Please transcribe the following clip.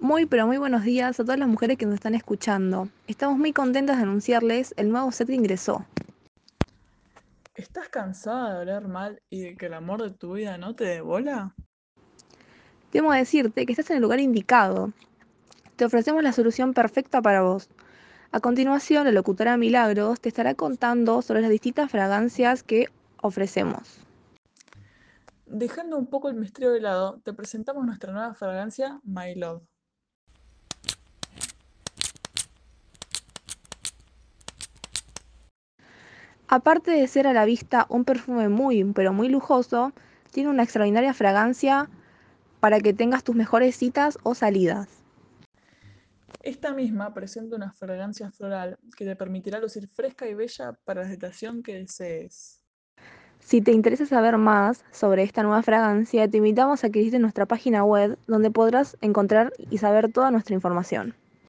Muy, pero muy buenos días a todas las mujeres que nos están escuchando. Estamos muy contentas de anunciarles el nuevo set que ingresó. ¿Estás cansada de oler mal y de que el amor de tu vida no te dé bola? Temo decirte que estás en el lugar indicado. Te ofrecemos la solución perfecta para vos. A continuación, la locutora Milagros te estará contando sobre las distintas fragancias que ofrecemos. Dejando un poco el misterio de lado, te presentamos nuestra nueva fragancia My Love. Aparte de ser a la vista un perfume muy, pero muy lujoso, tiene una extraordinaria fragancia para que tengas tus mejores citas o salidas. Esta misma presenta una fragancia floral que te permitirá lucir fresca y bella para la estación que desees. Si te interesa saber más sobre esta nueva fragancia, te invitamos a que visites nuestra página web donde podrás encontrar y saber toda nuestra información.